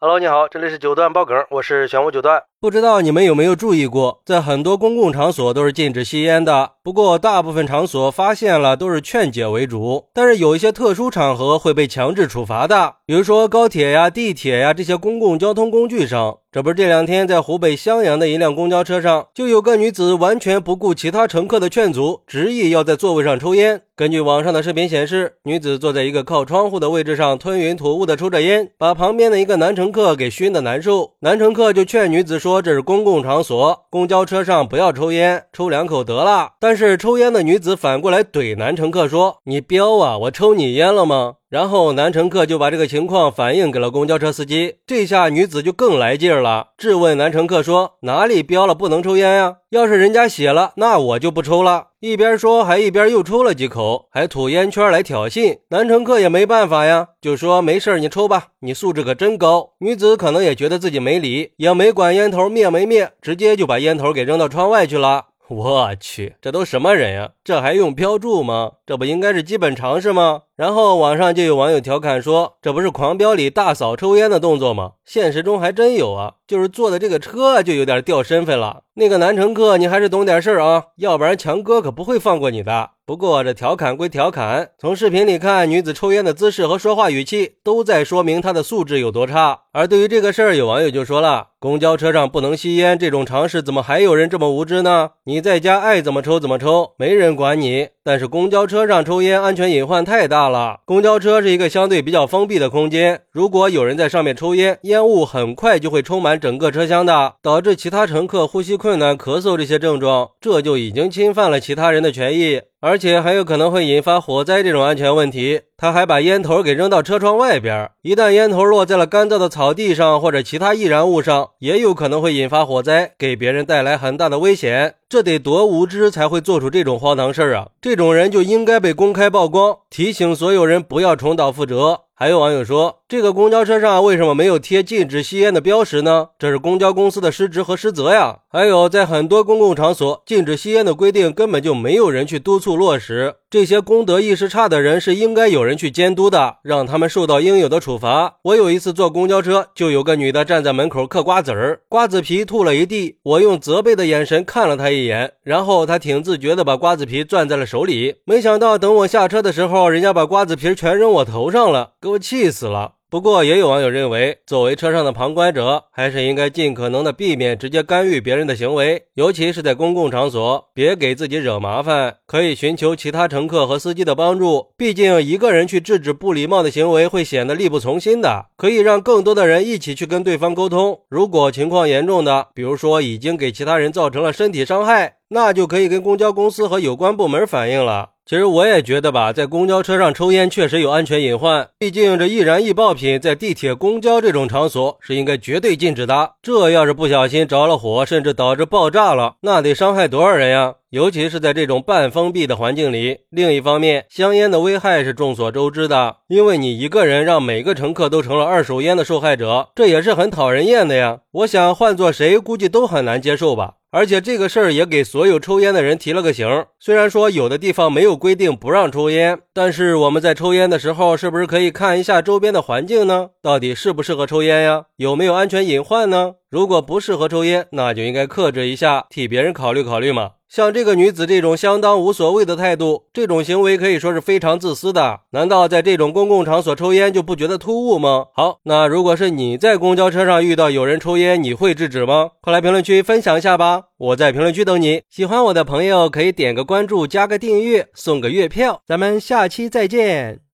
Hello，你好，这里是九段爆梗，我是玄武九段。不知道你们有没有注意过，在很多公共场所都是禁止吸烟的。不过大部分场所发现了都是劝解为主，但是有一些特殊场合会被强制处罚的，比如说高铁呀、地铁呀这些公共交通工具上。这不是这两天在湖北襄阳的一辆公交车上，就有个女子完全不顾其他乘客的劝阻，执意要在座位上抽烟。根据网上的视频显示，女子坐在一个靠窗户的位置上，吞云吐雾的抽着烟，把旁边的一个男乘客给熏得难受。男乘客就劝女子说：“说这是公共场所，公交车上不要抽烟，抽两口得了。”但是抽烟的女子反过来怼男乘客说：“你彪啊，我抽你烟了吗？”然后男乘客就把这个情况反映给了公交车司机，这下女子就更来劲儿了，质问男乘客说：“哪里标了不能抽烟呀？要是人家写了，那我就不抽了。”一边说还一边又抽了几口，还吐烟圈来挑衅。男乘客也没办法呀，就说：“没事你抽吧，你素质可真高。”女子可能也觉得自己没理，也没管烟头灭没灭，直接就把烟头给扔到窗外去了。我去，这都什么人呀？这还用标注吗？这不应该是基本常识吗？然后网上就有网友调侃说：“这不是《狂飙》里大嫂抽烟的动作吗？现实中还真有啊！就是坐的这个车就有点掉身份了。那个男乘客，你还是懂点事儿啊，要不然强哥可不会放过你的。不过这调侃归调侃，从视频里看，女子抽烟的姿势和说话语气都在说明她的素质有多差。而对于这个事儿，有网友就说了：公交车上不能吸烟这种常识，怎么还有人这么无知呢？你在家爱怎么抽怎么抽，没人管你。但是公交车车上抽烟，安全隐患太大。了，公交车是一个相对比较封闭的空间，如果有人在上面抽烟，烟雾很快就会充满整个车厢的，导致其他乘客呼吸困难、咳嗽这些症状，这就已经侵犯了其他人的权益。而且还有可能会引发火灾这种安全问题。他还把烟头给扔到车窗外边，一旦烟头落在了干燥的草地上或者其他易燃物上，也有可能会引发火灾，给别人带来很大的危险。这得多无知才会做出这种荒唐事儿啊！这种人就应该被公开曝光，提醒所有人不要重蹈覆辙。还有网友说，这个公交车上为什么没有贴禁止吸烟的标识呢？这是公交公司的失职和失责呀。还有，在很多公共场所，禁止吸烟的规定根本就没有人去督促落实。这些公德意识差的人是应该有人去监督的，让他们受到应有的处罚。我有一次坐公交车，就有个女的站在门口嗑瓜子儿，瓜子皮吐了一地。我用责备的眼神看了她一眼，然后她挺自觉的把瓜子皮攥在了手里。没想到等我下车的时候，人家把瓜子皮全扔我头上了，给我气死了。不过，也有网友认为，作为车上的旁观者，还是应该尽可能的避免直接干预别人的行为，尤其是在公共场所，别给自己惹麻烦。可以寻求其他乘客和司机的帮助，毕竟一个人去制止不礼貌的行为会显得力不从心的。可以让更多的人一起去跟对方沟通。如果情况严重的，比如说已经给其他人造成了身体伤害，那就可以跟公交公司和有关部门反映了。其实我也觉得吧，在公交车上抽烟确实有安全隐患。毕竟这易燃易爆品在地铁、公交这种场所是应该绝对禁止的。这要是不小心着了火，甚至导致爆炸了，那得伤害多少人呀？尤其是在这种半封闭的环境里。另一方面，香烟的危害是众所周知的，因为你一个人让每个乘客都成了二手烟的受害者，这也是很讨人厌的呀。我想换做谁，估计都很难接受吧。而且这个事儿也给所有抽烟的人提了个醒。虽然说有的地方没有规定不让抽烟，但是我们在抽烟的时候，是不是可以看一下周边的环境呢？到底适不适合抽烟呀？有没有安全隐患呢？如果不适合抽烟，那就应该克制一下，替别人考虑考虑嘛。像这个女子这种相当无所谓的态度，这种行为可以说是非常自私的。难道在这种公共场所抽烟就不觉得突兀吗？好，那如果是你在公交车上遇到有人抽烟，你会制止吗？快来评论区分享一下吧，我在评论区等你。喜欢我的朋友可以点个关注，加个订阅，送个月票。咱们下期再见。